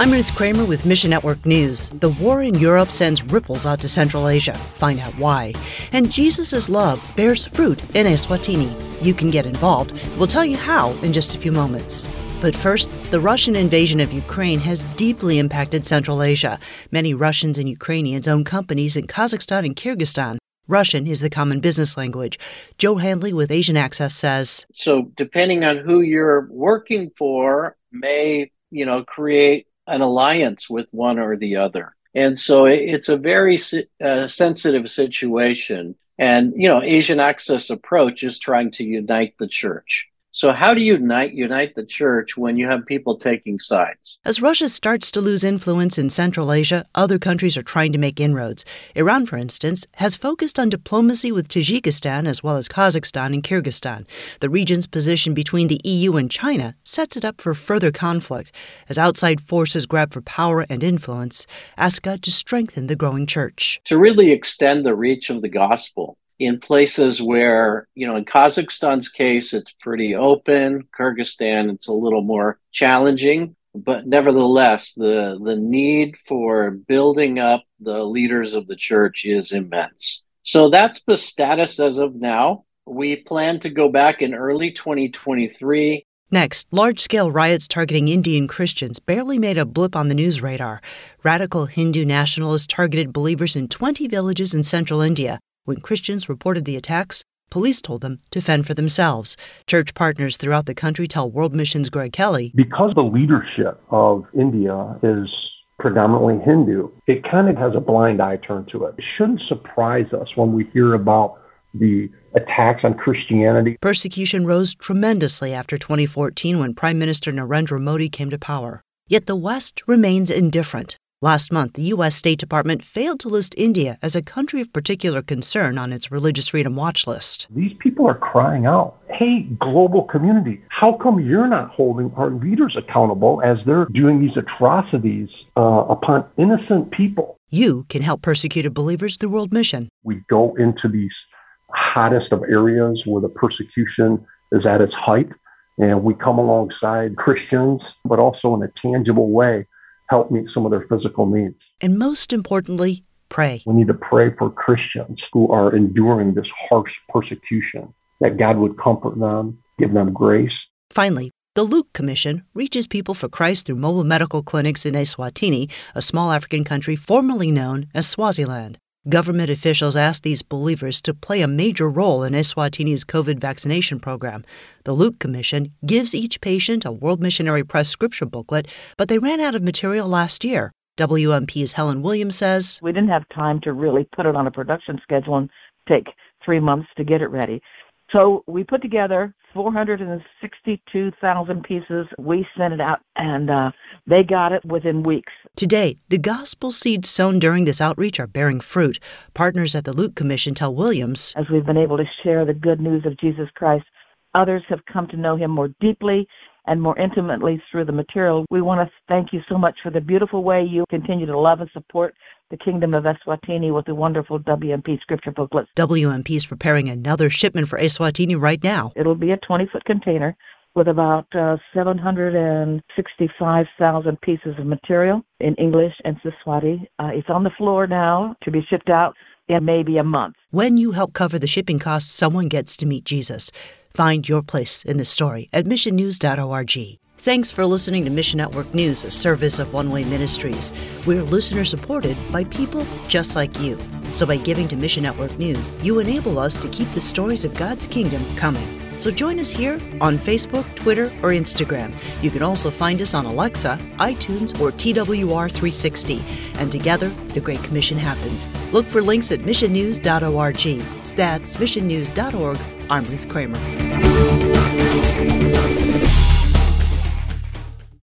I'm Ruth Kramer with Mission Network News. The war in Europe sends ripples out to Central Asia. Find out why. And Jesus' love bears fruit in Eswatini. You can get involved. We'll tell you how in just a few moments. But first, the Russian invasion of Ukraine has deeply impacted Central Asia. Many Russians and Ukrainians own companies in Kazakhstan and Kyrgyzstan. Russian is the common business language. Joe Handley with Asian Access says So, depending on who you're working for, may you know create an alliance with one or the other. And so it's a very uh, sensitive situation. And, you know, Asian Access approach is trying to unite the church. So, how do you unite, unite the church when you have people taking sides? As Russia starts to lose influence in Central Asia, other countries are trying to make inroads. Iran, for instance, has focused on diplomacy with Tajikistan as well as Kazakhstan and Kyrgyzstan. The region's position between the EU and China sets it up for further conflict as outside forces grab for power and influence, ask God to strengthen the growing church. To really extend the reach of the gospel in places where, you know, in Kazakhstan's case, it's pretty open. Kyrgyzstan, it's a little more challenging. But nevertheless, the, the need for building up the leaders of the church is immense. So that's the status as of now. We plan to go back in early 2023 Next, large scale riots targeting Indian Christians barely made a blip on the news radar. Radical Hindu nationalists targeted believers in 20 villages in central India. When Christians reported the attacks, police told them to fend for themselves. Church partners throughout the country tell World Mission's Greg Kelly Because the leadership of India is predominantly Hindu, it kind of has a blind eye turned to it. It shouldn't surprise us when we hear about the attacks on Christianity. Persecution rose tremendously after 2014 when Prime Minister Narendra Modi came to power. Yet the West remains indifferent. Last month, the U.S. State Department failed to list India as a country of particular concern on its religious freedom watch list. These people are crying out, hey, global community, how come you're not holding our leaders accountable as they're doing these atrocities uh, upon innocent people? You can help persecuted believers through World Mission. We go into these hottest of areas where the persecution is at its height, and we come alongside Christians, but also in a tangible way help meet some of their physical needs. And most importantly, pray. We need to pray for Christians who are enduring this harsh persecution, that God would comfort them, give them grace. Finally, the Luke Commission reaches people for Christ through mobile medical clinics in Eswatini, a small African country formerly known as Swaziland. Government officials asked these believers to play a major role in Eswatini's COVID vaccination program. The Luke Commission gives each patient a World Missionary Press scripture booklet, but they ran out of material last year. WMP's Helen Williams says We didn't have time to really put it on a production schedule and take three months to get it ready. So we put together 462,000 pieces. We sent it out, and uh, they got it within weeks. Today, the gospel seeds sown during this outreach are bearing fruit. Partners at the Luke Commission tell Williams As we've been able to share the good news of Jesus Christ, others have come to know him more deeply and more intimately through the material. We want to thank you so much for the beautiful way you continue to love and support the Kingdom of Eswatini with the wonderful WMP scripture booklets. WMP is preparing another shipment for Eswatini right now. It'll be a 20 foot container with about uh, 765,000 pieces of material in English and Siswati. Uh, it's on the floor now to be shipped out in maybe a month. When you help cover the shipping costs, someone gets to meet Jesus. Find your place in this story at missionnews.org. Thanks for listening to Mission Network News, a service of One Way Ministries. We're listener supported by people just like you. So by giving to Mission Network News, you enable us to keep the stories of God's kingdom coming. So join us here on Facebook, Twitter, or Instagram. You can also find us on Alexa, iTunes, or TWR360. And together, the Great Commission happens. Look for links at missionnews.org. That's missionnews.org. I'm Ruth Kramer.